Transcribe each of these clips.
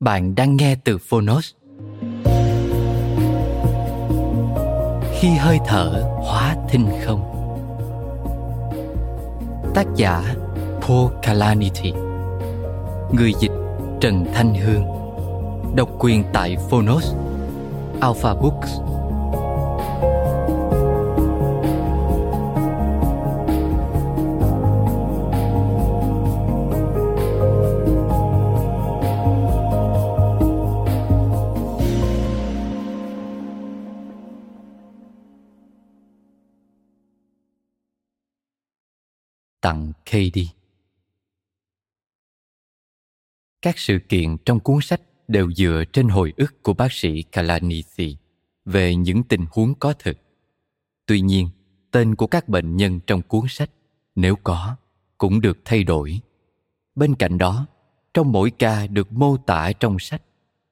Bạn đang nghe từ Phonos. Khi hơi thở hóa thinh không. Tác giả Paul Calanity Người dịch Trần Thanh Hương Độc quyền tại Phonos Alpha Books tặng đi Các sự kiện trong cuốn sách đều dựa trên hồi ức của bác sĩ Kalanithi về những tình huống có thực. Tuy nhiên, tên của các bệnh nhân trong cuốn sách, nếu có, cũng được thay đổi. Bên cạnh đó, trong mỗi ca được mô tả trong sách,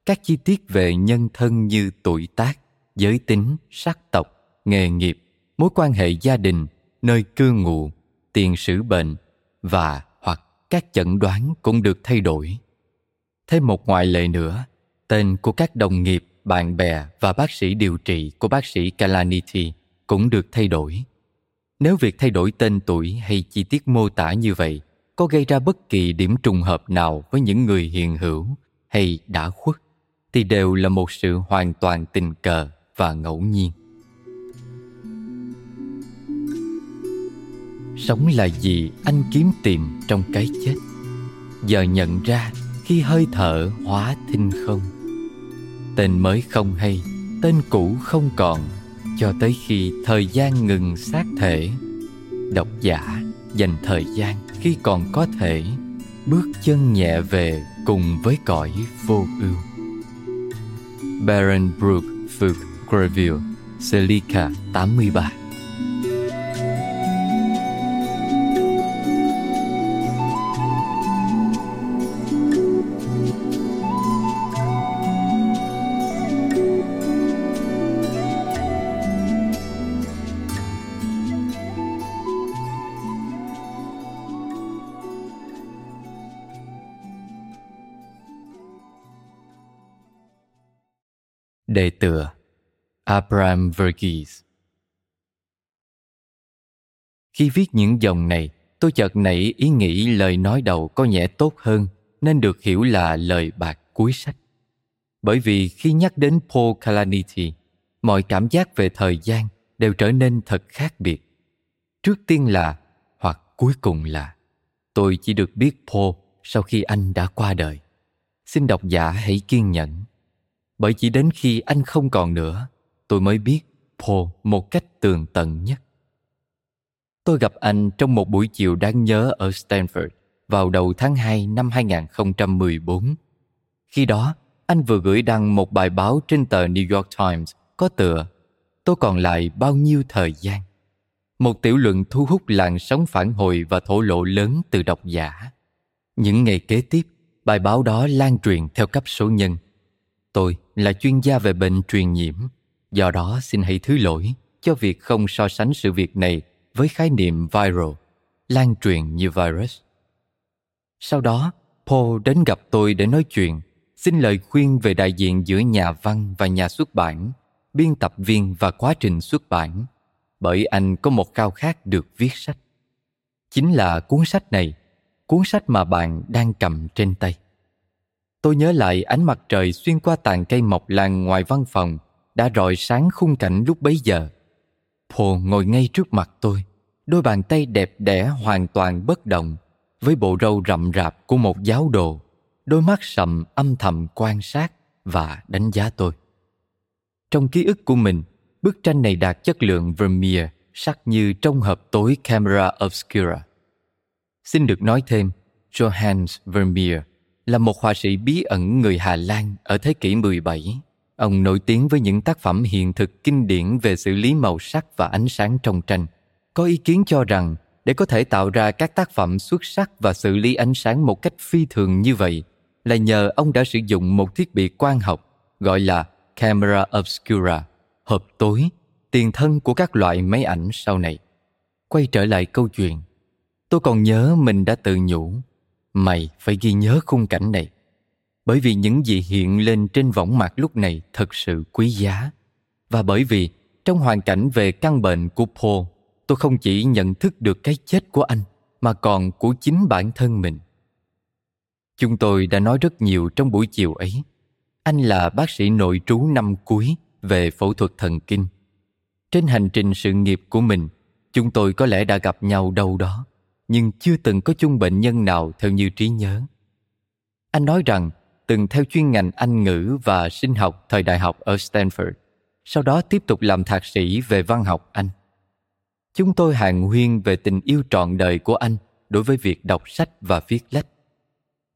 các chi tiết về nhân thân như tuổi tác, giới tính, sắc tộc, nghề nghiệp, mối quan hệ gia đình, nơi cư ngụ, tiền sử bệnh và hoặc các chẩn đoán cũng được thay đổi. Thêm một ngoại lệ nữa, tên của các đồng nghiệp, bạn bè và bác sĩ điều trị của bác sĩ Kalaniti cũng được thay đổi. Nếu việc thay đổi tên tuổi hay chi tiết mô tả như vậy có gây ra bất kỳ điểm trùng hợp nào với những người hiện hữu hay đã khuất thì đều là một sự hoàn toàn tình cờ và ngẫu nhiên. Sống là gì anh kiếm tìm trong cái chết? Giờ nhận ra khi hơi thở hóa thinh không. Tên mới không hay, tên cũ không còn, cho tới khi thời gian ngừng xác thể. Độc giả dành thời gian khi còn có thể, bước chân nhẹ về cùng với cõi vô ưu. Baron Brook Fuchs Greville Celica 83 Đề tựa Abraham Verghese Khi viết những dòng này, tôi chợt nảy ý nghĩ lời nói đầu có nhẹ tốt hơn nên được hiểu là lời bạc cuối sách. Bởi vì khi nhắc đến Paul Calanity, mọi cảm giác về thời gian đều trở nên thật khác biệt. Trước tiên là, hoặc cuối cùng là, tôi chỉ được biết Paul sau khi anh đã qua đời. Xin độc giả hãy kiên nhẫn bởi chỉ đến khi anh không còn nữa tôi mới biết paul một cách tường tận nhất tôi gặp anh trong một buổi chiều đáng nhớ ở stanford vào đầu tháng 2 năm 2014. Khi đó, anh vừa gửi đăng một bài báo trên tờ New York Times có tựa Tôi còn lại bao nhiêu thời gian? Một tiểu luận thu hút làn sóng phản hồi và thổ lộ lớn từ độc giả. Những ngày kế tiếp, bài báo đó lan truyền theo cấp số nhân Tôi là chuyên gia về bệnh truyền nhiễm, do đó xin hãy thứ lỗi cho việc không so sánh sự việc này với khái niệm viral, lan truyền như virus. Sau đó, Paul đến gặp tôi để nói chuyện xin lời khuyên về đại diện giữa nhà văn và nhà xuất bản, biên tập viên và quá trình xuất bản, bởi anh có một khao khát được viết sách. Chính là cuốn sách này, cuốn sách mà bạn đang cầm trên tay. Tôi nhớ lại ánh mặt trời xuyên qua tàn cây mọc làng ngoài văn phòng đã rọi sáng khung cảnh lúc bấy giờ. Paul ngồi ngay trước mặt tôi, đôi bàn tay đẹp đẽ hoàn toàn bất động, với bộ râu rậm rạp của một giáo đồ, đôi mắt sầm âm thầm quan sát và đánh giá tôi. Trong ký ức của mình, bức tranh này đạt chất lượng Vermeer sắc như trong hộp tối camera obscura. Xin được nói thêm, Johannes Vermeer là một họa sĩ bí ẩn người Hà Lan ở thế kỷ 17. Ông nổi tiếng với những tác phẩm hiện thực kinh điển về xử lý màu sắc và ánh sáng trong tranh. Có ý kiến cho rằng để có thể tạo ra các tác phẩm xuất sắc và xử lý ánh sáng một cách phi thường như vậy là nhờ ông đã sử dụng một thiết bị quang học gọi là camera obscura, hộp tối, tiền thân của các loại máy ảnh sau này. Quay trở lại câu chuyện, tôi còn nhớ mình đã tự nhủ, mày phải ghi nhớ khung cảnh này. Bởi vì những gì hiện lên trên võng mạc lúc này thật sự quý giá. Và bởi vì trong hoàn cảnh về căn bệnh của paul, tôi không chỉ nhận thức được cái chết của anh, mà còn của chính bản thân mình. Chúng tôi đã nói rất nhiều trong buổi chiều ấy. Anh là bác sĩ nội trú năm cuối về phẫu thuật thần kinh. Trên hành trình sự nghiệp của mình, chúng tôi có lẽ đã gặp nhau đâu đó nhưng chưa từng có chung bệnh nhân nào theo như trí nhớ anh nói rằng từng theo chuyên ngành Anh ngữ và sinh học thời đại học ở Stanford, sau đó tiếp tục làm thạc sĩ về văn học Anh. Chúng tôi hàng huyên về tình yêu trọn đời của anh đối với việc đọc sách và viết lách.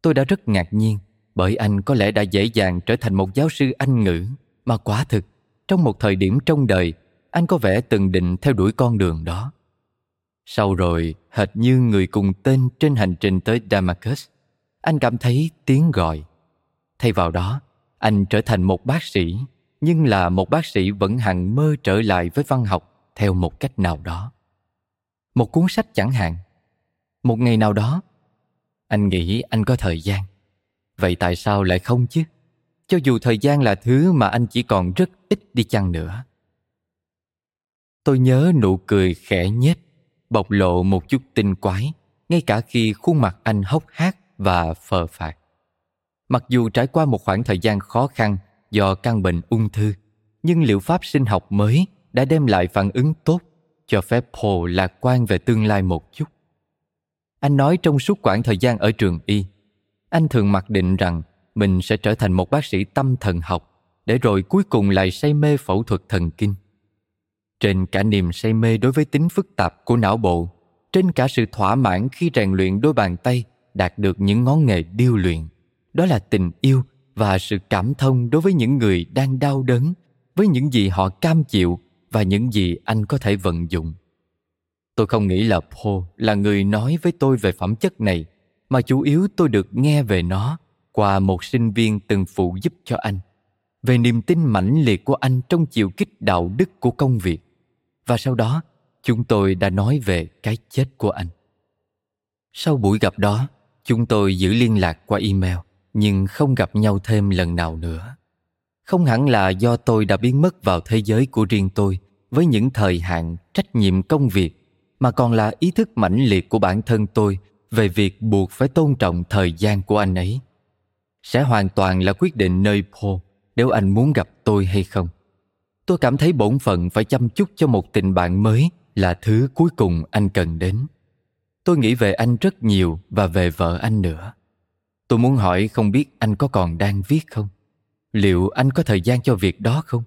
Tôi đã rất ngạc nhiên bởi anh có lẽ đã dễ dàng trở thành một giáo sư Anh ngữ mà quả thực, trong một thời điểm trong đời, anh có vẻ từng định theo đuổi con đường đó. Sau rồi, hệt như người cùng tên trên hành trình tới Damascus, anh cảm thấy tiếng gọi Thay vào đó, anh trở thành một bác sĩ, nhưng là một bác sĩ vẫn hằng mơ trở lại với văn học theo một cách nào đó. Một cuốn sách chẳng hạn. Một ngày nào đó, anh nghĩ anh có thời gian. Vậy tại sao lại không chứ? Cho dù thời gian là thứ mà anh chỉ còn rất ít đi chăng nữa. Tôi nhớ nụ cười khẽ nhếch, bộc lộ một chút tinh quái, ngay cả khi khuôn mặt anh hốc hác và phờ phạt. Mặc dù trải qua một khoảng thời gian khó khăn do căn bệnh ung thư, nhưng liệu pháp sinh học mới đã đem lại phản ứng tốt, cho phép Paul lạc quan về tương lai một chút. Anh nói trong suốt quãng thời gian ở trường y, anh thường mặc định rằng mình sẽ trở thành một bác sĩ tâm thần học để rồi cuối cùng lại say mê phẫu thuật thần kinh. Trên cả niềm say mê đối với tính phức tạp của não bộ, trên cả sự thỏa mãn khi rèn luyện đôi bàn tay đạt được những ngón nghề điêu luyện. Đó là tình yêu và sự cảm thông đối với những người đang đau đớn với những gì họ cam chịu và những gì anh có thể vận dụng. Tôi không nghĩ là paul là người nói với tôi về phẩm chất này mà chủ yếu tôi được nghe về nó qua một sinh viên từng phụ giúp cho anh về niềm tin mãnh liệt của anh trong chiều kích đạo đức của công việc và sau đó, chúng tôi đã nói về cái chết của anh. Sau buổi gặp đó, chúng tôi giữ liên lạc qua email, nhưng không gặp nhau thêm lần nào nữa. Không hẳn là do tôi đã biến mất vào thế giới của riêng tôi, với những thời hạn, trách nhiệm công việc, mà còn là ý thức mãnh liệt của bản thân tôi về việc buộc phải tôn trọng thời gian của anh ấy. Sẽ hoàn toàn là quyết định nơi paul nếu anh muốn gặp tôi hay không tôi cảm thấy bổn phận phải chăm chút cho một tình bạn mới là thứ cuối cùng anh cần đến tôi nghĩ về anh rất nhiều và về vợ anh nữa Tôi muốn hỏi không biết anh có còn đang viết không? Liệu anh có thời gian cho việc đó không?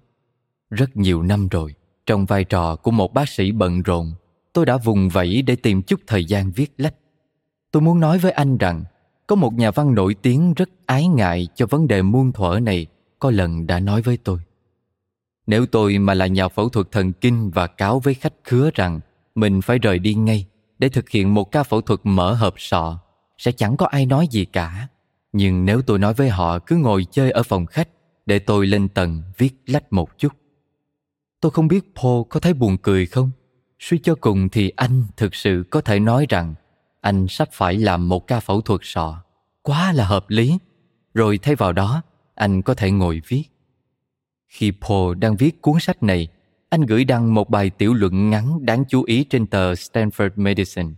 Rất nhiều năm rồi, trong vai trò của một bác sĩ bận rộn, tôi đã vùng vẫy để tìm chút thời gian viết lách. Tôi muốn nói với anh rằng, có một nhà văn nổi tiếng rất ái ngại cho vấn đề muôn thuở này có lần đã nói với tôi. Nếu tôi mà là nhà phẫu thuật thần kinh và cáo với khách khứa rằng mình phải rời đi ngay để thực hiện một ca phẫu thuật mở hộp sọ, sẽ chẳng có ai nói gì cả. Nhưng nếu tôi nói với họ cứ ngồi chơi ở phòng khách để tôi lên tầng viết lách một chút. Tôi không biết Paul có thấy buồn cười không? Suy cho cùng thì anh thực sự có thể nói rằng anh sắp phải làm một ca phẫu thuật sọ. Quá là hợp lý. rồi thay vào đó anh có thể ngồi viết khi paul đang viết cuốn sách này, anh gửi đăng một bài tiểu luận ngắn đáng chú ý trên tờ stanford medicine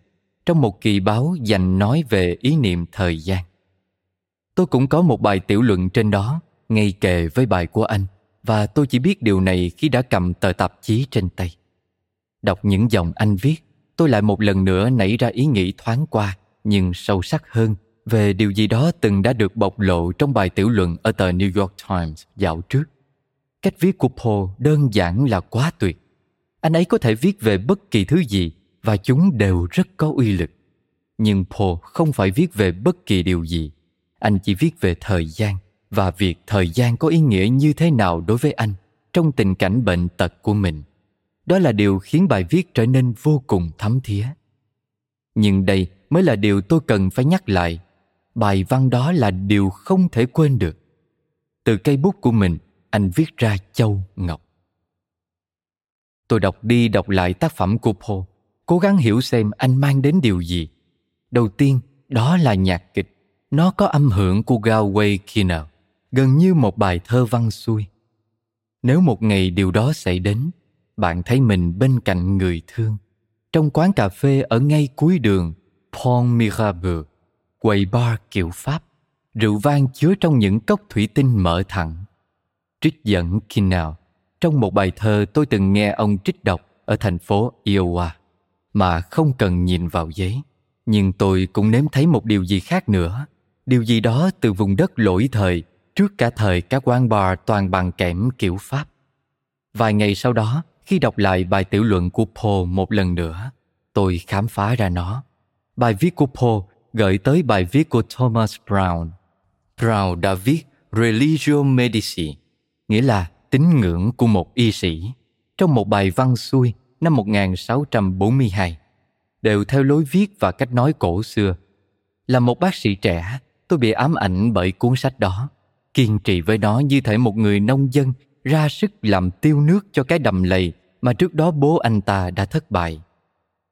trong một kỳ báo dành nói về ý niệm thời gian tôi cũng có một bài tiểu luận trên đó, ngay kề với bài của anh, và tôi chỉ biết điều này khi đã cầm tờ tạp chí trên tay đọc những dòng anh viết, tôi lại một lần nữa nảy ra ý nghĩ thoáng qua, nhưng sâu sắc hơn, về điều gì đó từng đã được bộc lộ trong bài tiểu luận ở tờ New York Times dạo trước. Cách viết của Paul đơn giản là quá tuyệt. Anh ấy có thể viết về bất kỳ thứ gì và chúng đều rất có uy lực. Nhưng Paul không phải viết về bất kỳ điều gì. Anh chỉ viết về thời gian và việc thời gian có ý nghĩa như thế nào đối với anh trong tình cảnh bệnh tật của mình. Đó là điều khiến bài viết trở nên vô cùng thấm thía. Nhưng đây mới là điều tôi cần phải nhắc lại bài văn đó là điều không thể quên được từ cây bút của mình anh viết ra châu ngọc. Tôi đọc đi đọc lại tác phẩm của paul cố gắng hiểu xem anh mang đến điều gì. Đầu tiên đó là nhạc kịch. Nó có âm hưởng của galway Kinner, gần như một bài thơ văn xuôi. Nếu một ngày điều đó xảy đến bạn thấy mình bên cạnh người thương. Trong quán cà phê ở ngay cuối đường pont mirabeau quầy bar kiểu Pháp, rượu vang chứa trong những cốc thủy tinh mở thẳng. Trích dẫn Kinnell trong một bài thơ tôi từng nghe ông trích đọc ở thành phố Iowa mà không cần nhìn vào giấy. Nhưng tôi cũng nếm thấy một điều gì khác nữa. Điều gì đó từ vùng đất lỗi thời trước cả thời các quán bar toàn bằng kẽm kiểu Pháp. Vài ngày sau đó, khi đọc lại bài tiểu luận của Paul một lần nữa, tôi khám phá ra nó. Bài viết của Paul gợi tới bài viết của Thomas Brown. Brown đã viết Religio Medici, nghĩa là tín ngưỡng của một y sĩ, trong một bài văn xuôi năm 1642, đều theo lối viết và cách nói cổ xưa. Là một bác sĩ trẻ, tôi bị ám ảnh bởi cuốn sách đó, kiên trì với nó như thể một người nông dân ra sức làm tiêu nước cho cái đầm lầy mà trước đó bố anh ta đã thất bại.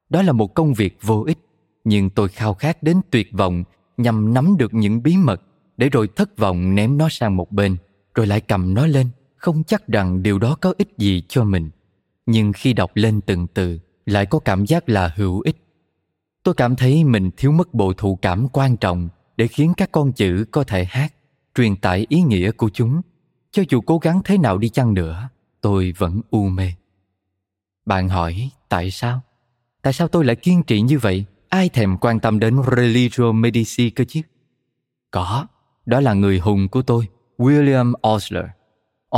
Đó là một công việc vô ích nhưng tôi khao khát đến tuyệt vọng nhằm nắm được những bí mật để rồi thất vọng ném nó sang một bên rồi lại cầm nó lên không chắc rằng điều đó có ích gì cho mình. Nhưng khi đọc lên từng từ lại có cảm giác là hữu ích. Tôi cảm thấy mình thiếu mất bộ thụ cảm quan trọng để khiến các con chữ có thể hát truyền tải ý nghĩa của chúng. Cho dù cố gắng thế nào đi chăng nữa tôi vẫn u mê. Bạn hỏi tại sao? Tại sao tôi lại kiên trì như vậy? Ai thèm quan tâm đến Religio Medici cơ chứ? Có, đó là người hùng của tôi, William Osler.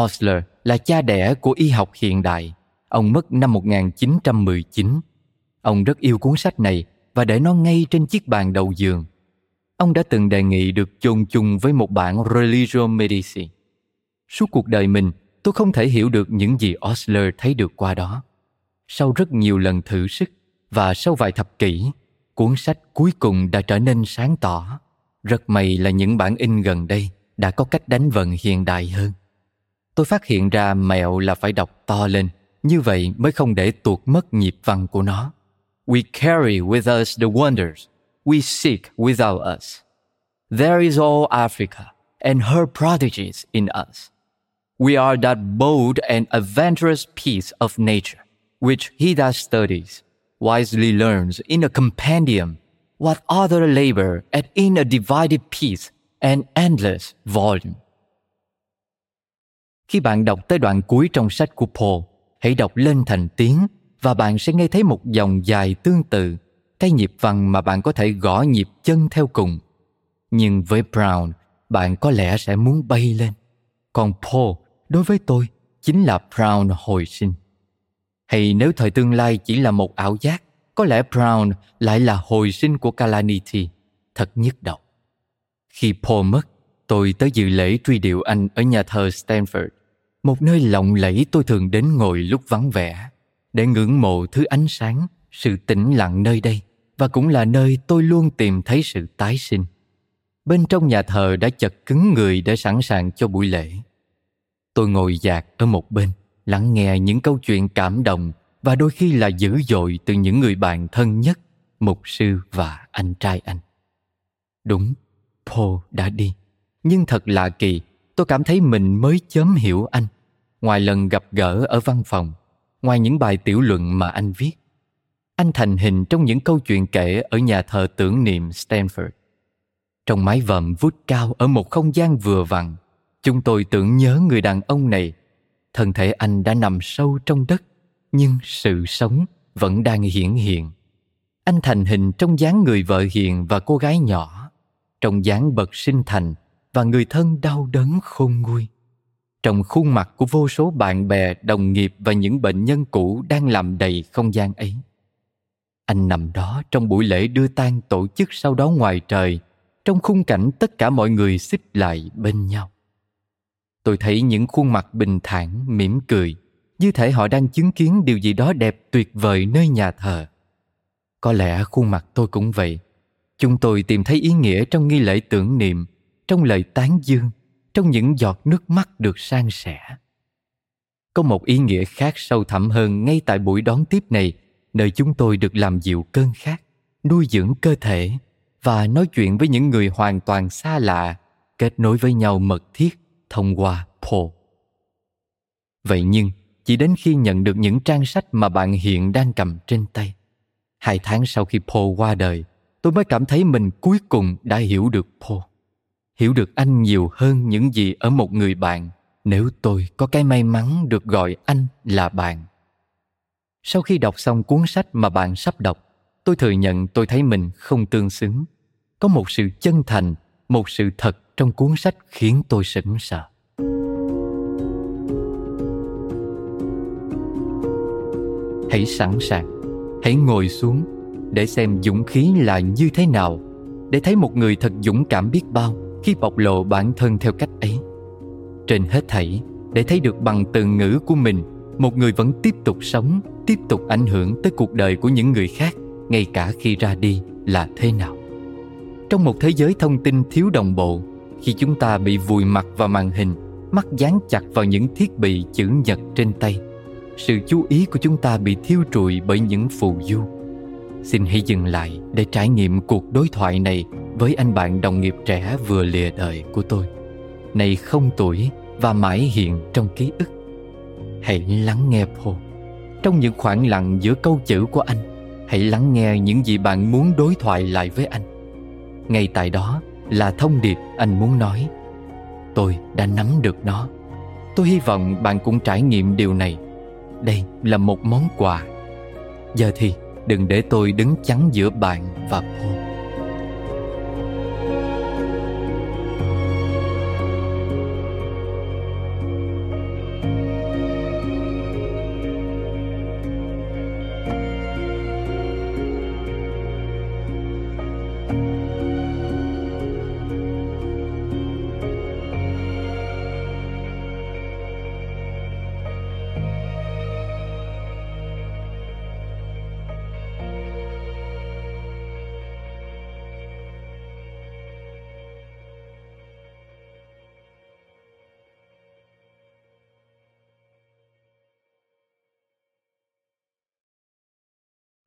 Osler là cha đẻ của y học hiện đại. Ông mất năm 1919. Ông rất yêu cuốn sách này và để nó ngay trên chiếc bàn đầu giường. Ông đã từng đề nghị được chôn chung với một bản Religio Medici. Suốt cuộc đời mình, tôi không thể hiểu được những gì Osler thấy được qua đó. Sau rất nhiều lần thử sức và sau vài thập kỷ, cuốn sách cuối cùng đã trở nên sáng tỏ rất may là những bản in gần đây đã có cách đánh vần hiện đại hơn. Tôi phát hiện ra mẹo là phải đọc to lên như vậy mới không để tuột mất nhịp văn của nó. We carry with us the wonders we seek without us. There is all africa and her prodigies in us. We are that bold and adventurous piece of nature which he that studies wisely learns in a compendium what other labor at in a divided piece An endless volume. Khi bạn đọc tới đoạn cuối trong sách của Paul, hãy đọc lên thành tiếng và bạn sẽ nghe thấy một dòng dài tương tự, cái nhịp văn mà bạn có thể gõ nhịp chân theo cùng. Nhưng với Brown, bạn có lẽ sẽ muốn bay lên. Còn Paul, đối với tôi, chính là Brown hồi sinh. Hay nếu thời tương lai chỉ là một ảo giác, có lẽ Brown lại là hồi sinh của Calamity. Thật nhức đầu. Khi Paul mất, tôi tới dự lễ truy điệu anh ở nhà thờ Stanford, một nơi lộng lẫy tôi thường đến ngồi lúc vắng vẻ, để ngưỡng mộ thứ ánh sáng, sự tĩnh lặng nơi đây, và cũng là nơi tôi luôn tìm thấy sự tái sinh. Bên trong nhà thờ đã chật cứng người để sẵn sàng cho buổi lễ. Tôi ngồi dạt ở một bên, lắng nghe những câu chuyện cảm động và đôi khi là dữ dội từ những người bạn thân nhất, mục sư và anh trai anh. Đúng, Paul đã đi. Nhưng thật lạ kỳ, tôi cảm thấy mình mới chớm hiểu anh. Ngoài lần gặp gỡ ở văn phòng, ngoài những bài tiểu luận mà anh viết, anh thành hình trong những câu chuyện kể ở nhà thờ tưởng niệm Stanford. Trong mái vòm vút cao ở một không gian vừa vặn, chúng tôi tưởng nhớ người đàn ông này. Thân thể anh đã nằm sâu trong đất, nhưng sự sống vẫn đang hiển hiện. Anh thành hình trong dáng người vợ hiền và cô gái nhỏ, trong dáng bậc sinh thành và người thân đau đớn khôn nguôi. Trong khuôn mặt của vô số bạn bè, đồng nghiệp và những bệnh nhân cũ đang làm đầy không gian ấy. Anh nằm đó trong buổi lễ đưa tang tổ chức sau đó ngoài trời, trong khung cảnh tất cả mọi người xích lại bên nhau. Tôi thấy những khuôn mặt bình thản, mỉm cười, như thể họ đang chứng kiến điều gì đó đẹp tuyệt vời nơi nhà thờ. Có lẽ khuôn mặt tôi cũng vậy. Chúng tôi tìm thấy ý nghĩa trong nghi lễ tưởng niệm, trong lời tán dương, trong những giọt nước mắt được san sẻ. Có một ý nghĩa khác sâu thẳm hơn ngay tại buổi đón tiếp này, nơi chúng tôi được làm dịu cơn khát, nuôi dưỡng cơ thể và nói chuyện với những người hoàn toàn xa lạ, kết nối với nhau mật thiết thông qua Paul. Vậy nhưng, chỉ đến khi nhận được những trang sách mà bạn hiện đang cầm trên tay, hai tháng sau khi Paul qua đời, tôi mới cảm thấy mình cuối cùng đã hiểu được Paul. Hiểu được anh nhiều hơn những gì ở một người bạn nếu tôi có cái may mắn được gọi anh là bạn. Sau khi đọc xong cuốn sách mà bạn sắp đọc, tôi thừa nhận tôi thấy mình không tương xứng. Có một sự chân thành, một sự thật trong cuốn sách khiến tôi sững sờ. Hãy sẵn sàng, hãy ngồi xuống để xem dũng khí là như thế nào, để thấy một người thật dũng cảm biết bao khi bộc lộ bản thân theo cách ấy. Trên hết thảy, để thấy được bằng từ ngữ của mình, một người vẫn tiếp tục sống, tiếp tục ảnh hưởng tới cuộc đời của những người khác, ngay cả khi ra đi là thế nào. Trong một thế giới thông tin thiếu đồng bộ, khi chúng ta bị vùi mặt vào màn hình mắt dán chặt vào những thiết bị chữ nhật trên tay sự chú ý của chúng ta bị thiêu trụi bởi những phù du xin hãy dừng lại để trải nghiệm cuộc đối thoại này với anh bạn đồng nghiệp trẻ vừa lìa đời của tôi. Này không tuổi và mãi hiện trong ký ức. Hãy lắng nghe Paul. Trong những khoảng lặng giữa câu chữ của anh, hãy lắng nghe những gì bạn muốn đối thoại lại với anh. Ngay tại đó là thông điệp anh muốn nói. Tôi đã nắm được nó. Tôi hy vọng bạn cũng trải nghiệm điều này. Đây là một món quà. Giờ thì đừng để tôi đứng chắn giữa bạn và paul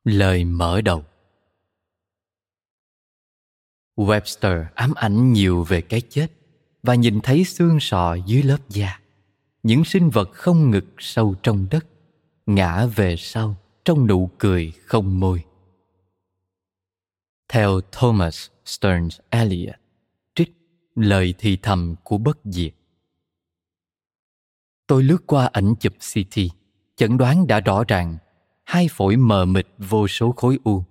Lời mở đầu Webster ám ảnh nhiều về cái chết và nhìn thấy xương sọ dưới lớp da. Những sinh vật không ngực sâu trong đất, ngã về sau trong nụ cười không môi. Theo Thomas Stearns Eliot, trích lời thì thầm của bất diệt. Tôi lướt qua ảnh chụp CT, chẩn đoán đã rõ ràng hai phổi mờ mịt vô số khối u,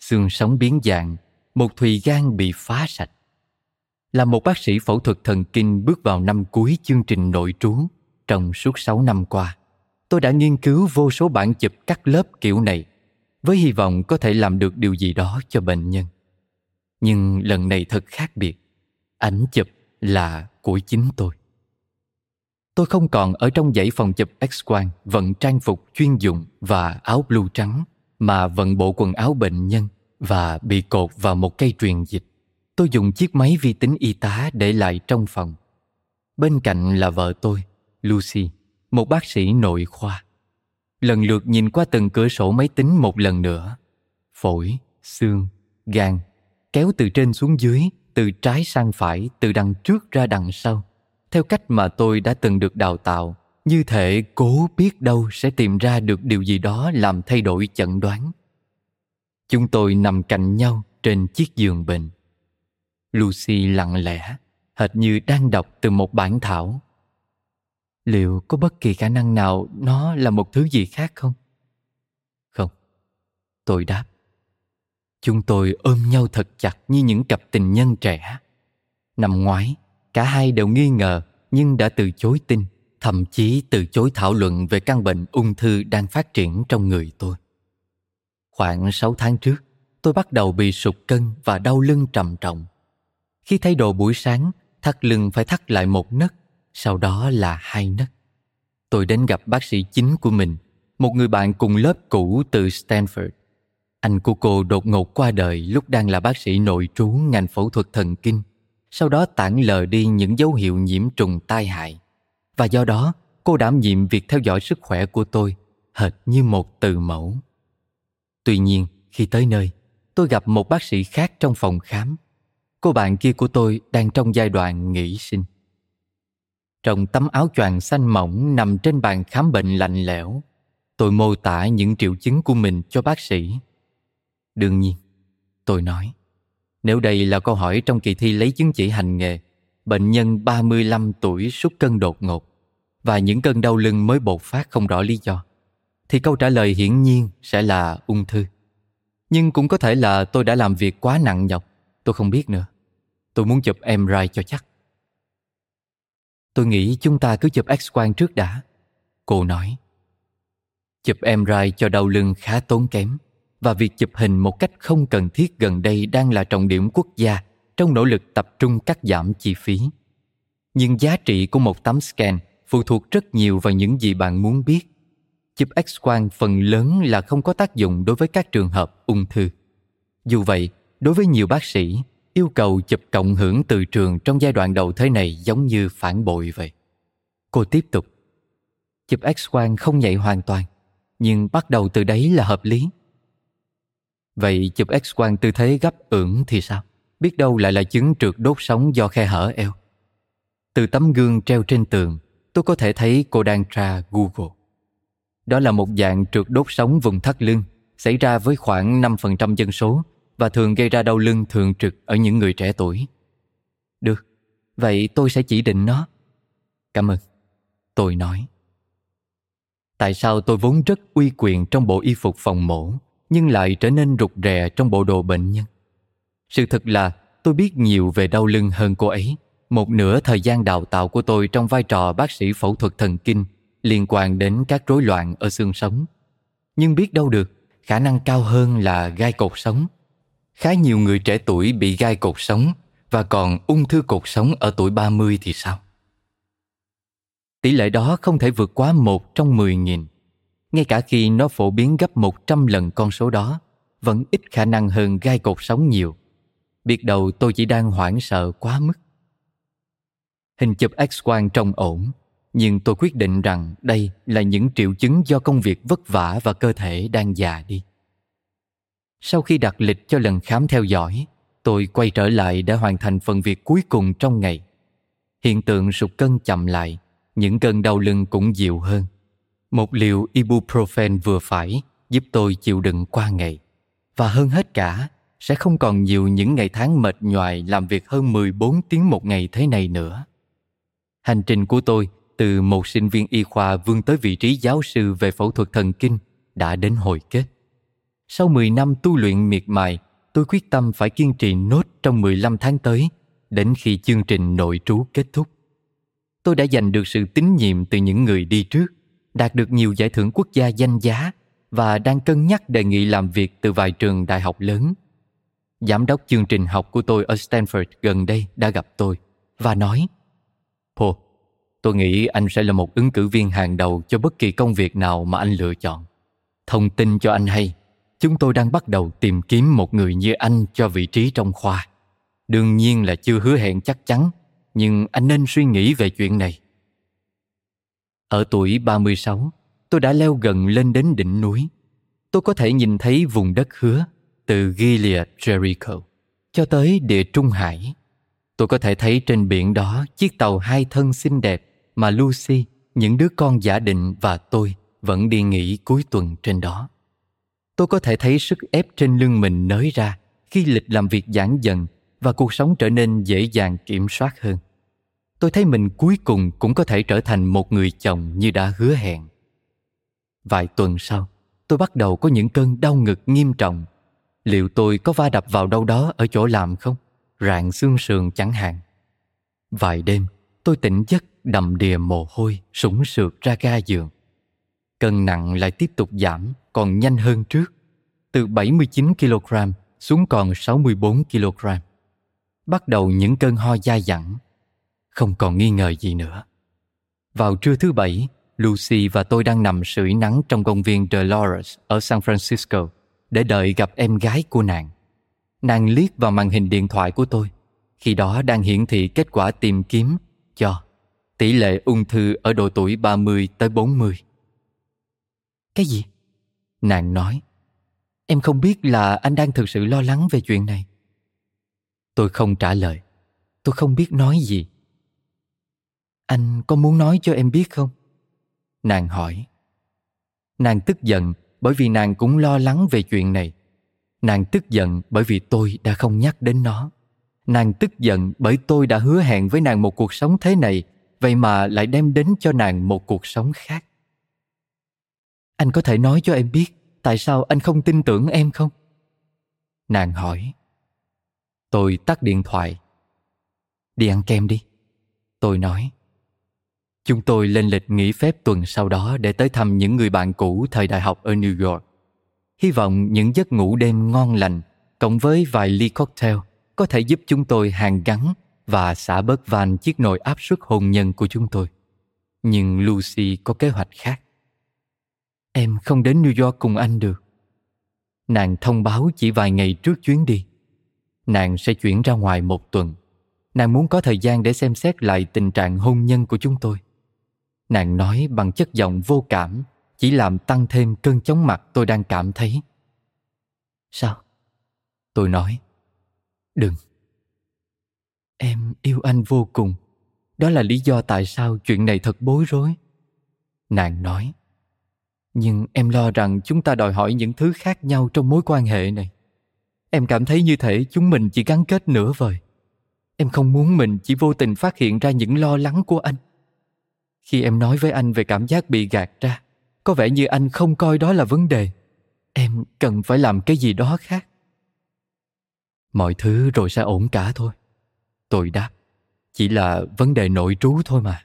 xương sống biến dạng, một thùy gan bị phá sạch. Là một bác sĩ phẫu thuật thần kinh bước vào năm cuối chương trình nội trú trong suốt 6 năm qua, tôi đã nghiên cứu vô số bản chụp cắt lớp kiểu này với hy vọng có thể làm được điều gì đó cho bệnh nhân. Nhưng lần này thật khác biệt. Ảnh chụp là của chính tôi. Tôi không còn ở trong dãy phòng chụp X-quang vận trang phục chuyên dụng và áo blue trắng mà vận bộ quần áo bệnh nhân và bị cột vào một cây truyền dịch. Tôi dùng chiếc máy vi tính y tá để lại trong phòng. Bên cạnh là vợ tôi, Lucy, một bác sĩ nội khoa. Lần lượt nhìn qua từng cửa sổ máy tính một lần nữa. Phổi, xương, gan, kéo từ trên xuống dưới từ trái sang phải, từ đằng trước ra đằng sau, theo cách mà tôi đã từng được đào tạo, như thể cố biết đâu sẽ tìm ra được điều gì đó làm thay đổi chẩn đoán. Chúng tôi nằm cạnh nhau trên chiếc giường bệnh. Lucy lặng lẽ, hệt như đang đọc từ một bản thảo. Liệu có bất kỳ khả năng nào nó là một thứ gì khác không? Không. Tôi đáp. Chúng tôi ôm nhau thật chặt như những cặp tình nhân trẻ. Năm ngoái, cả hai đều nghi ngờ nhưng đã từ chối tin, thậm chí từ chối thảo luận về căn bệnh ung thư đang phát triển trong người tôi. Khoảng 6 tháng trước, tôi bắt đầu bị sụt cân và đau lưng trầm trọng. Khi thay đồ buổi sáng, thắt lưng phải thắt lại một nấc, sau đó là hai nấc. Tôi đến gặp bác sĩ chính của mình, một người bạn cùng lớp cũ từ Stanford. Anh của cô đột ngột qua đời lúc đang là bác sĩ nội trú ngành phẫu thuật thần kinh, sau đó tản lờ đi những dấu hiệu nhiễm trùng tai hại. Và do đó, cô đảm nhiệm việc theo dõi sức khỏe của tôi, hệt như một từ mẫu. Tuy nhiên, khi tới nơi, tôi gặp một bác sĩ khác trong phòng khám. Cô bạn kia của tôi đang trong giai đoạn nghỉ sinh. Trong tấm áo choàng xanh mỏng nằm trên bàn khám bệnh lạnh lẽo, tôi mô tả những triệu chứng của mình cho bác sĩ. Đương nhiên, tôi nói, nếu đây là câu hỏi trong kỳ thi lấy chứng chỉ hành nghề, bệnh nhân 35 tuổi sút cân đột ngột và những cơn đau lưng mới bột phát không rõ lý do, thì câu trả lời hiển nhiên sẽ là ung thư. Nhưng cũng có thể là tôi đã làm việc quá nặng nhọc, tôi không biết nữa. Tôi muốn chụp MRI cho chắc. Tôi nghĩ chúng ta cứ chụp X-quang trước đã. Cô nói. Chụp MRI cho đau lưng khá tốn kém và việc chụp hình một cách không cần thiết gần đây đang là trọng điểm quốc gia trong nỗ lực tập trung cắt giảm chi phí. Nhưng giá trị của một tấm scan phụ thuộc rất nhiều vào những gì bạn muốn biết. Chụp X-quang phần lớn là không có tác dụng đối với các trường hợp ung thư. Dù vậy, đối với nhiều bác sĩ, yêu cầu chụp cộng hưởng từ trường trong giai đoạn đầu thế này giống như phản bội vậy. Cô tiếp tục. Chụp X-quang không nhạy hoàn toàn, nhưng bắt đầu từ đấy là hợp lý. Vậy chụp X-quang tư thế gấp ưỡng thì sao? Biết đâu lại là chứng trượt đốt sống do khe hở eo. Từ tấm gương treo trên tường, tôi có thể thấy cô đang tra Google. Đó là một dạng trượt đốt sống vùng thắt lưng, xảy ra với khoảng 5% dân số và thường gây ra đau lưng thường trực ở những người trẻ tuổi. Được, vậy tôi sẽ chỉ định nó. Cảm ơn. Tôi nói. Tại sao tôi vốn rất uy quyền trong bộ y phục phòng mổ nhưng lại trở nên rụt rè trong bộ đồ bệnh nhân. Sự thật là tôi biết nhiều về đau lưng hơn cô ấy. Một nửa thời gian đào tạo của tôi trong vai trò bác sĩ phẫu thuật thần kinh liên quan đến các rối loạn ở xương sống. Nhưng biết đâu được, khả năng cao hơn là gai cột sống. Khá nhiều người trẻ tuổi bị gai cột sống và còn ung thư cột sống ở tuổi 30 thì sao? Tỷ lệ đó không thể vượt quá một trong 10.000 ngay cả khi nó phổ biến gấp 100 lần con số đó, vẫn ít khả năng hơn gai cột sống nhiều. Biết đầu tôi chỉ đang hoảng sợ quá mức. Hình chụp X-quang trông ổn, nhưng tôi quyết định rằng đây là những triệu chứng do công việc vất vả và cơ thể đang già đi. Sau khi đặt lịch cho lần khám theo dõi, tôi quay trở lại để hoàn thành phần việc cuối cùng trong ngày. Hiện tượng sụt cân chậm lại, những cơn đau lưng cũng dịu hơn. Một liều ibuprofen vừa phải giúp tôi chịu đựng qua ngày. Và hơn hết cả, sẽ không còn nhiều những ngày tháng mệt nhoài làm việc hơn 14 tiếng một ngày thế này nữa. Hành trình của tôi từ một sinh viên y khoa vươn tới vị trí giáo sư về phẫu thuật thần kinh đã đến hồi kết. Sau 10 năm tu luyện miệt mài, tôi quyết tâm phải kiên trì nốt trong 15 tháng tới, đến khi chương trình nội trú kết thúc. Tôi đã giành được sự tín nhiệm từ những người đi trước đạt được nhiều giải thưởng quốc gia danh giá và đang cân nhắc đề nghị làm việc từ vài trường đại học lớn. Giám đốc chương trình học của tôi ở Stanford gần đây đã gặp tôi và nói Paul, tôi nghĩ anh sẽ là một ứng cử viên hàng đầu cho bất kỳ công việc nào mà anh lựa chọn. Thông tin cho anh hay, chúng tôi đang bắt đầu tìm kiếm một người như anh cho vị trí trong khoa. Đương nhiên là chưa hứa hẹn chắc chắn, nhưng anh nên suy nghĩ về chuyện này. Ở tuổi 36, tôi đã leo gần lên đến đỉnh núi. Tôi có thể nhìn thấy vùng đất hứa từ Gilead Jericho cho tới địa Trung Hải Tôi có thể thấy trên biển đó chiếc tàu hai thân xinh đẹp mà Lucy, những đứa con giả định và tôi vẫn đi nghỉ cuối tuần trên đó. Tôi có thể thấy sức ép trên lưng mình nới ra khi lịch làm việc giãn dần và cuộc sống trở nên dễ dàng kiểm soát hơn. Tôi thấy mình cuối cùng cũng có thể trở thành một người chồng như đã hứa hẹn. Vài tuần sau, tôi bắt đầu có những cơn đau ngực nghiêm trọng. Liệu tôi có va đập vào đâu đó ở chỗ làm không? Rạn xương sườn chẳng hạn. Vài đêm, tôi tỉnh giấc đầm đìa mồ hôi, sũng sượt ra ga giường. Cân nặng lại tiếp tục giảm, còn nhanh hơn trước. Từ 79 kg xuống còn 64 kg. Bắt đầu những cơn ho dai dẳng. Không còn nghi ngờ gì nữa. Vào trưa thứ bảy, Lucy và tôi đang nằm sưởi nắng trong công viên Dolores ở San Francisco để đợi gặp em gái của nàng. Nàng liếc vào màn hình điện thoại của tôi. Khi đó đang hiển thị kết quả tìm kiếm cho tỷ lệ ung thư ở độ tuổi 30 tới 40. Cái gì? Nàng nói. Em không biết là anh đang thực sự lo lắng về chuyện này. Tôi không trả lời. Tôi không biết nói gì. Anh có muốn nói cho em biết không? Nàng hỏi. Nàng tức giận bởi vì nàng cũng lo lắng về chuyện này. Nàng tức giận bởi vì tôi đã không nhắc đến nó. Nàng tức giận bởi tôi đã hứa hẹn với nàng một cuộc sống thế này, vậy mà lại đem đến cho nàng một cuộc sống khác. Anh có thể nói cho em biết tại sao anh không tin tưởng em không? Nàng hỏi. Tôi tắt điện thoại. Đi ăn kem đi. Tôi nói. Chúng tôi lên lịch nghỉ phép tuần sau đó để tới thăm những người bạn cũ thời đại học ở New York. Hy vọng những giấc ngủ đêm ngon lành cộng với vài ly cocktail có thể giúp chúng tôi hàn gắn và xả bớt van chiếc nồi áp suất hôn nhân của chúng tôi. Nhưng Lucy có kế hoạch khác. Em không đến New York cùng anh được. Nàng thông báo chỉ vài ngày trước chuyến đi. Nàng sẽ chuyển ra ngoài một tuần. Nàng muốn có thời gian để xem xét lại tình trạng hôn nhân của chúng tôi. Nàng nói bằng chất giọng vô cảm, chỉ làm tăng thêm cơn chóng mặt tôi đang cảm thấy. Sao? Tôi nói. Đừng. Em yêu anh vô cùng. Đó là lý do tại sao chuyện này thật bối rối. Nàng nói. Nhưng em lo rằng chúng ta đòi hỏi những thứ khác nhau trong mối quan hệ này. Em cảm thấy như thể chúng mình chỉ gắn kết nửa vời. Em không muốn mình chỉ vô tình phát hiện ra những lo lắng của anh. Khi em nói với anh về cảm giác bị gạt ra, có vẻ như anh không coi đó là vấn đề. Em cần phải làm cái gì đó khác. Mọi thứ rồi sẽ ổn cả thôi. Tôi đáp, chỉ là vấn đề nội trú thôi mà.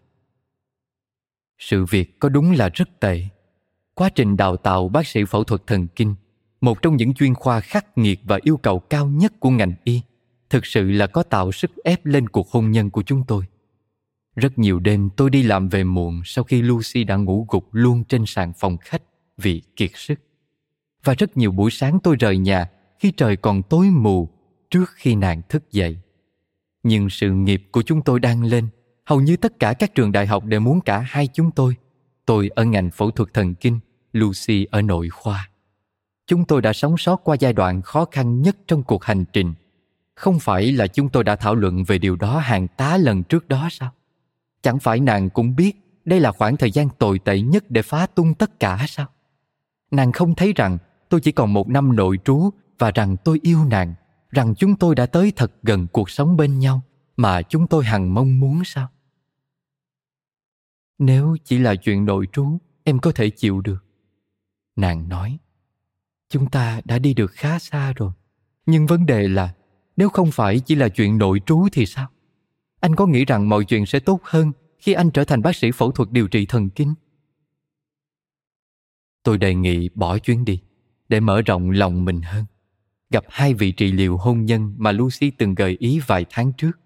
Sự việc có đúng là rất tệ. Quá trình đào tạo bác sĩ phẫu thuật thần kinh, một trong những chuyên khoa khắc nghiệt và yêu cầu cao nhất của ngành y, thực sự là có tạo sức ép lên cuộc hôn nhân của chúng tôi. Rất nhiều đêm tôi đi làm về muộn sau khi Lucy đã ngủ gục luôn trên sàn phòng khách vì kiệt sức. Và rất nhiều buổi sáng tôi rời nhà khi trời còn tối mù trước khi nàng thức dậy. Nhưng sự nghiệp của chúng tôi đang lên. Hầu như tất cả các trường đại học đều muốn cả hai chúng tôi. Tôi ở ngành phẫu thuật thần kinh, Lucy ở nội khoa. Chúng tôi đã sống sót qua giai đoạn khó khăn nhất trong cuộc hành trình. Không phải là chúng tôi đã thảo luận về điều đó hàng tá lần trước đó sao? Chẳng phải nàng cũng biết đây là khoảng thời gian tồi tệ nhất để phá tung tất cả sao? Nàng không thấy rằng tôi chỉ còn một năm nội trú và rằng tôi yêu nàng, rằng chúng tôi đã tới thật gần cuộc sống bên nhau mà chúng tôi hằng mong muốn sao? Nếu chỉ là chuyện nội trú, em có thể chịu được. Nàng nói, chúng ta đã đi được khá xa rồi. Nhưng vấn đề là, nếu không phải chỉ là chuyện nội trú thì sao? Anh có nghĩ rằng mọi chuyện sẽ tốt hơn khi anh trở thành bác sĩ phẫu thuật điều trị thần kinh tôi đề nghị bỏ chuyến đi để mở rộng lòng mình hơn gặp hai vị trị liệu hôn nhân mà Lucy từng gợi ý vài tháng trước.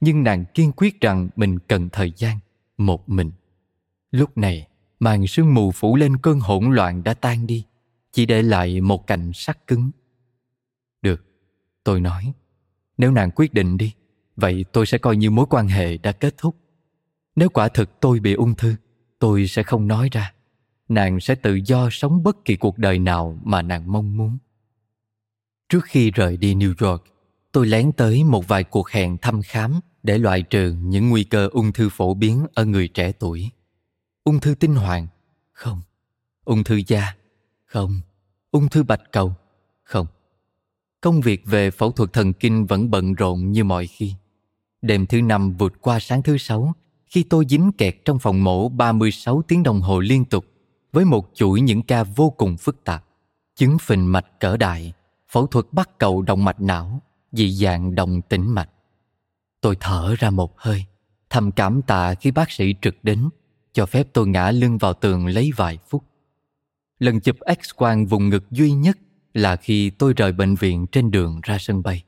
Nhưng nàng kiên quyết rằng mình cần thời gian, một mình. Lúc này, màn sương mù phủ lên cơn hỗn loạn đã tan đi, chỉ để lại một cành sắt cứng. Được, tôi nói, nếu nàng quyết định đi, vậy tôi sẽ coi như mối quan hệ đã kết thúc. Nếu quả thực tôi bị ung thư, tôi sẽ không nói ra. Nàng sẽ tự do sống bất kỳ cuộc đời nào mà nàng mong muốn. Trước khi rời đi New York, tôi lén tới một vài cuộc hẹn thăm khám để loại trừ những nguy cơ ung thư phổ biến ở người trẻ tuổi. Ung thư tinh hoàn? Không. Ung thư da? Không. Ung thư bạch cầu? Không. Công việc về phẫu thuật thần kinh vẫn bận rộn như mọi khi. Đêm thứ năm vượt qua sáng thứ sáu khi tôi dính kẹt trong phòng mổ 36 tiếng đồng hồ liên tục với một chuỗi những ca vô cùng phức tạp. Chứng phình mạch cỡ đại, phẫu thuật bắt cầu động mạch não, dị dạng động tĩnh mạch. Tôi thở ra một hơi, thầm cảm tạ khi bác sĩ trực đến, cho phép tôi ngã lưng vào tường lấy vài phút. Lần chụp X-quang vùng ngực duy nhất là khi tôi rời bệnh viện trên đường ra sân bay.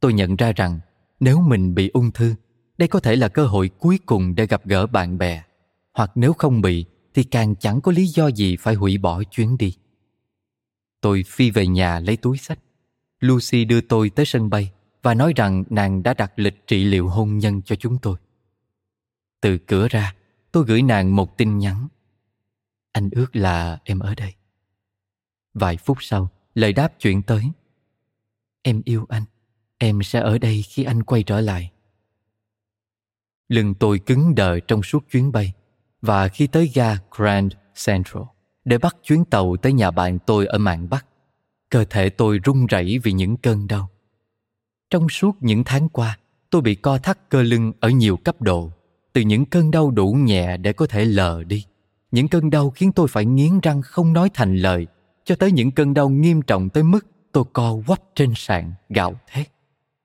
Tôi nhận ra rằng nếu mình bị ung thư, đây có thể là cơ hội cuối cùng để gặp gỡ bạn bè. Hoặc nếu không bị, thì càng chẳng có lý do gì phải hủy bỏ chuyến đi. Tôi phi về nhà lấy túi sách. Lucy đưa tôi tới sân bay và nói rằng nàng đã đặt lịch trị liệu hôn nhân cho chúng tôi. Từ cửa ra, tôi gửi nàng một tin nhắn. Anh ước là em ở đây. Vài phút sau, lời đáp chuyển tới. Em yêu anh. Em sẽ ở đây khi anh quay trở lại. Lưng tôi cứng đờ trong suốt chuyến bay và khi tới ga Grand Central để bắt chuyến tàu tới nhà bạn tôi ở mạn Bắc, cơ thể tôi run rẩy vì những cơn đau. Trong suốt những tháng qua, tôi bị co thắt cơ lưng ở nhiều cấp độ, từ những cơn đau đủ nhẹ để có thể lờ đi, những cơn đau khiến tôi phải nghiến răng không nói thành lời, cho tới những cơn đau nghiêm trọng tới mức tôi co quắp trên sàn gạo thét.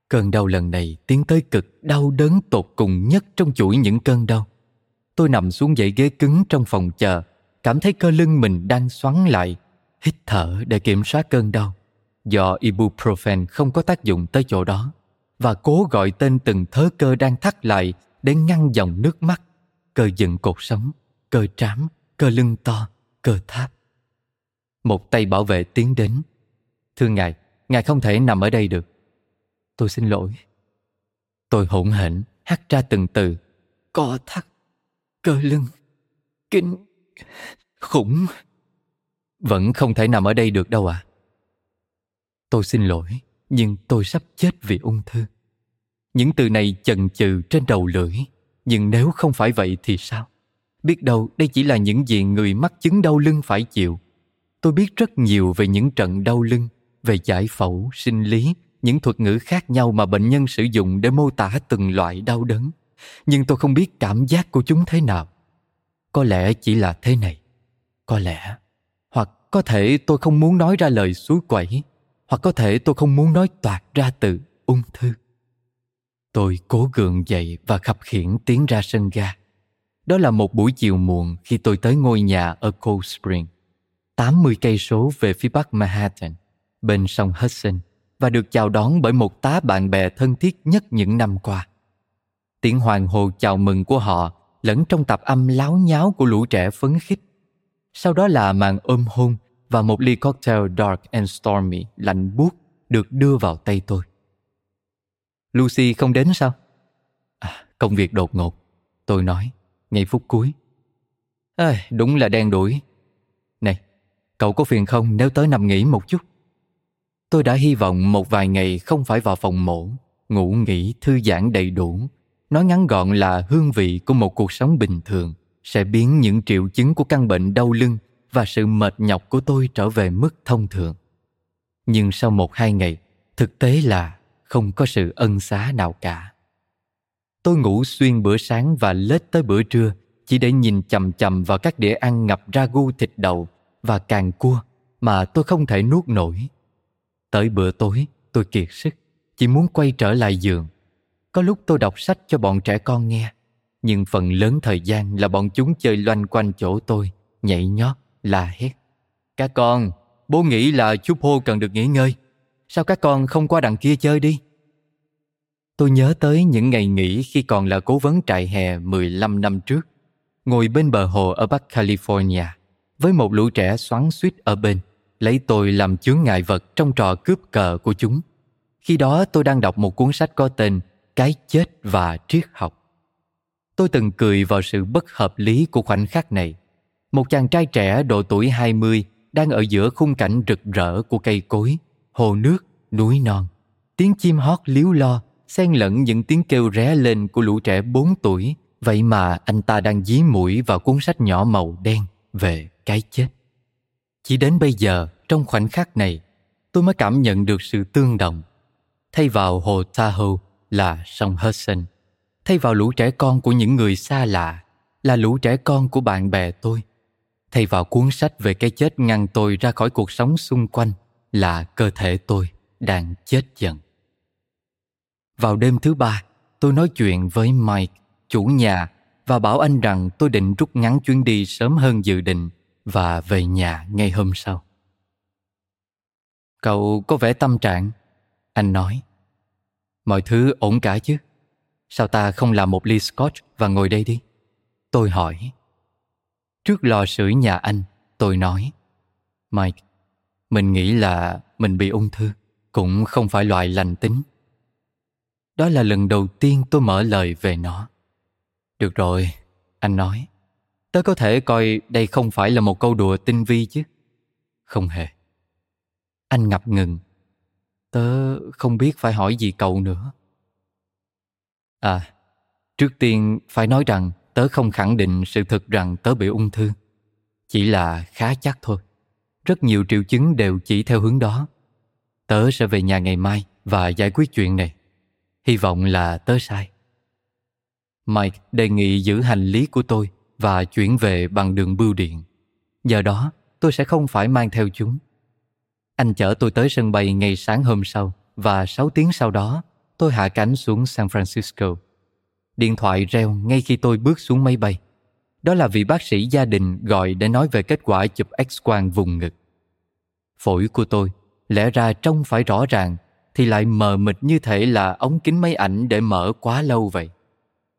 Cơn đau lần này tiến tới cực đau đớn tột cùng nhất trong chuỗi những cơn đau. Tôi nằm xuống dãy ghế cứng trong phòng chờ, cảm thấy cơ lưng mình đang xoắn lại, hít thở để kiểm soát cơn đau. Do ibuprofen không có tác dụng tới chỗ đó, và cố gọi tên từng thớ cơ đang thắt lại để ngăn dòng nước mắt, cơ dựng cột sống, cơ trám, cơ lưng to, cơ tháp. Một tay bảo vệ tiến đến. Thưa ngài, ngài không thể nằm ở đây được. Tôi xin lỗi. Tôi hỗn hển, hắt ra từng từ. Co thắt, cơ lưng, kinh, khủng. Vẫn không thể nằm ở đây được đâu à. Tôi xin lỗi, nhưng tôi sắp chết vì ung thư. Những từ này chần chừ trên đầu lưỡi. Nhưng nếu không phải vậy thì sao? Biết đâu đây chỉ là những gì người mắc chứng đau lưng phải chịu. Tôi biết rất nhiều về những trận đau lưng, về giải phẫu, sinh lý, những thuật ngữ khác nhau mà bệnh nhân sử dụng để mô tả từng loại đau đớn. Nhưng tôi không biết cảm giác của chúng thế nào. Có lẽ chỉ là thế này. Có lẽ hoặc có thể tôi không muốn nói ra lời suối quẩy hoặc có thể tôi không muốn nói toạc ra từ ung thư. Tôi cố gượng dậy và khập khiễng tiến ra sân ga. Đó là một buổi chiều muộn khi tôi tới ngôi nhà ở Cold Spring, 80 cây số về phía bắc Manhattan, bên sông Hudson và được chào đón bởi một tá bạn bè thân thiết nhất những năm qua. Tiếng hoàng hồ chào mừng của họ lẫn trong tập âm láo nháo của lũ trẻ phấn khích. Sau đó là màn ôm hôn và một ly cocktail dark and stormy lạnh buốt được đưa vào tay tôi. Lucy không đến sao? À, công việc đột ngột, tôi nói, ngay phút cuối. À, đúng là đen đuổi. Này, cậu có phiền không nếu tới nằm nghỉ một chút? Tôi đã hy vọng một vài ngày không phải vào phòng mổ, ngủ nghỉ thư giãn đầy đủ. Nói ngắn gọn là hương vị của một cuộc sống bình thường sẽ biến những triệu chứng của căn bệnh đau lưng và sự mệt nhọc của tôi trở về mức thông thường. Nhưng sau một hai ngày, thực tế là không có sự ân xá nào cả. Tôi ngủ xuyên bữa sáng và lết tới bữa trưa chỉ để nhìn chầm chầm vào các đĩa ăn ngập ragu thịt đậu và càng cua mà tôi không thể nuốt nổi Tới bữa tối, tôi kiệt sức, chỉ muốn quay trở lại giường. Có lúc tôi đọc sách cho bọn trẻ con nghe, nhưng phần lớn thời gian là bọn chúng chơi loanh quanh chỗ tôi, nhảy nhót, la hét. Các con, bố nghĩ là chú Pô cần được nghỉ ngơi. Sao các con không qua đằng kia chơi đi? Tôi nhớ tới những ngày nghỉ khi còn là cố vấn trại hè 15 năm trước, ngồi bên bờ hồ ở Bắc California, với một lũ trẻ xoắn suýt ở bên lấy tôi làm chướng ngại vật trong trò cướp cờ của chúng. Khi đó tôi đang đọc một cuốn sách có tên Cái chết và triết học. Tôi từng cười vào sự bất hợp lý của khoảnh khắc này. Một chàng trai trẻ độ tuổi 20 đang ở giữa khung cảnh rực rỡ của cây cối, hồ nước, núi non. tiếng chim hót líu lo, xen lẫn những tiếng kêu ré lên của lũ trẻ 4 tuổi. Vậy mà anh ta đang dí mũi vào cuốn sách nhỏ màu đen về cái chết. Chỉ đến bây giờ, trong khoảnh khắc này, tôi mới cảm nhận được sự tương đồng. Thay vào hồ Tahoe là sông Hudson. Thay vào lũ trẻ con của những người xa lạ là lũ trẻ con của bạn bè tôi. Thay vào cuốn sách về cái chết ngăn tôi ra khỏi cuộc sống xung quanh là cơ thể tôi đang chết dần. Vào đêm thứ ba, tôi nói chuyện với Mike, chủ nhà, và bảo anh rằng tôi định rút ngắn chuyến đi sớm hơn dự định và về nhà ngay hôm sau. Cậu có vẻ tâm trạng, anh nói. Mọi thứ ổn cả chứ? Sao ta không làm một ly scotch và ngồi đây đi? Tôi hỏi. Trước lò sưởi nhà anh, tôi nói. Mike, mình nghĩ là mình bị ung thư, cũng không phải loại lành tính. Đó là lần đầu tiên tôi mở lời về nó. Được rồi, anh nói. Tớ có thể coi đây không phải là một câu đùa tinh vi chứ. Không hề. Anh ngập ngừng. Tớ không biết phải hỏi gì cậu nữa. À, trước tiên phải nói rằng tớ không khẳng định sự thực rằng tớ bị ung thư. Chỉ là khá chắc thôi. Rất nhiều triệu chứng đều chỉ theo hướng đó. Tớ sẽ về nhà ngày mai và giải quyết chuyện này. Hy vọng là tớ sai. Mike đề nghị giữ hành lý của tôi và chuyển về bằng đường bưu điện. Giờ đó, tôi sẽ không phải mang theo chúng. Anh chở tôi tới sân bay ngày sáng hôm sau và 6 tiếng sau đó, tôi hạ cánh xuống San Francisco. Điện thoại reo ngay khi tôi bước xuống máy bay. Đó là vị bác sĩ gia đình gọi để nói về kết quả chụp X-quang vùng ngực. Phổi của tôi, lẽ ra trông phải rõ ràng, thì lại mờ mịt như thể là ống kính máy ảnh để mở quá lâu vậy.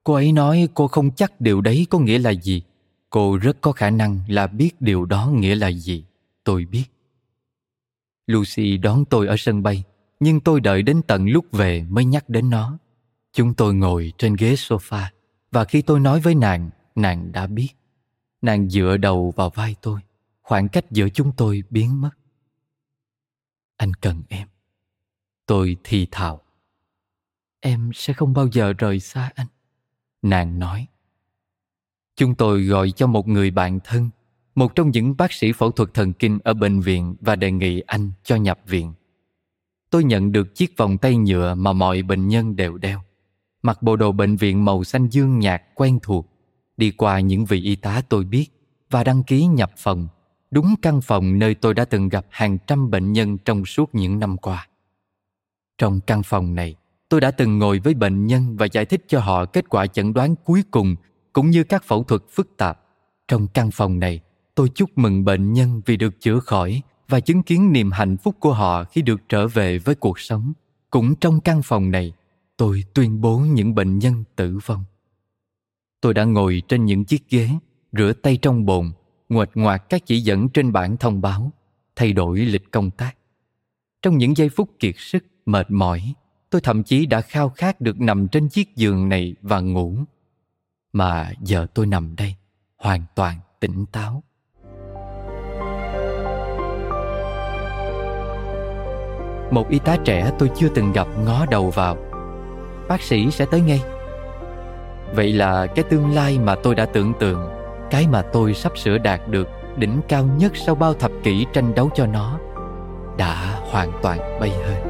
Cô ấy nói cô không chắc điều đấy có nghĩa là gì. Cô rất có khả năng là biết điều đó nghĩa là gì. Tôi biết. Lucy đón tôi ở sân bay, nhưng tôi đợi đến tận lúc về mới nhắc đến nó. Chúng tôi ngồi trên ghế sofa và khi tôi nói với nàng, nàng đã biết. Nàng dựa đầu vào vai tôi, khoảng cách giữa chúng tôi biến mất. Anh cần em. Tôi thì thào. Em sẽ không bao giờ rời xa anh. Nàng nói. Chúng tôi gọi cho một người bạn thân, một trong những bác sĩ phẫu thuật thần kinh ở bệnh viện và đề nghị anh cho nhập viện. Tôi nhận được chiếc vòng tay nhựa mà mọi bệnh nhân đều đeo. Mặc bộ đồ bệnh viện màu xanh dương nhạt quen thuộc, đi qua những vị y tá tôi biết và đăng ký nhập phòng, đúng căn phòng nơi tôi đã từng gặp hàng trăm bệnh nhân trong suốt những năm qua. Trong căn phòng này, tôi đã từng ngồi với bệnh nhân và giải thích cho họ kết quả chẩn đoán cuối cùng cũng như các phẫu thuật phức tạp. Trong căn phòng này, tôi chúc mừng bệnh nhân vì được chữa khỏi và chứng kiến niềm hạnh phúc của họ khi được trở về với cuộc sống. Cũng trong căn phòng này, tôi tuyên bố những bệnh nhân tử vong. Tôi đã ngồi trên những chiếc ghế, rửa tay trong bồn, nguệch ngoạc các chỉ dẫn trên bảng thông báo, thay đổi lịch công tác. Trong những giây phút kiệt sức, mệt mỏi, tôi thậm chí đã khao khát được nằm trên chiếc giường này và ngủ. Mà giờ tôi nằm đây, hoàn toàn tỉnh táo. Một y tá trẻ tôi chưa từng gặp ngó đầu vào. Bác sĩ sẽ tới ngay. Vậy là cái tương lai mà tôi đã tưởng tượng, cái mà tôi sắp sửa đạt được đỉnh cao nhất sau bao thập kỷ tranh đấu cho nó, đã hoàn toàn bay hơi.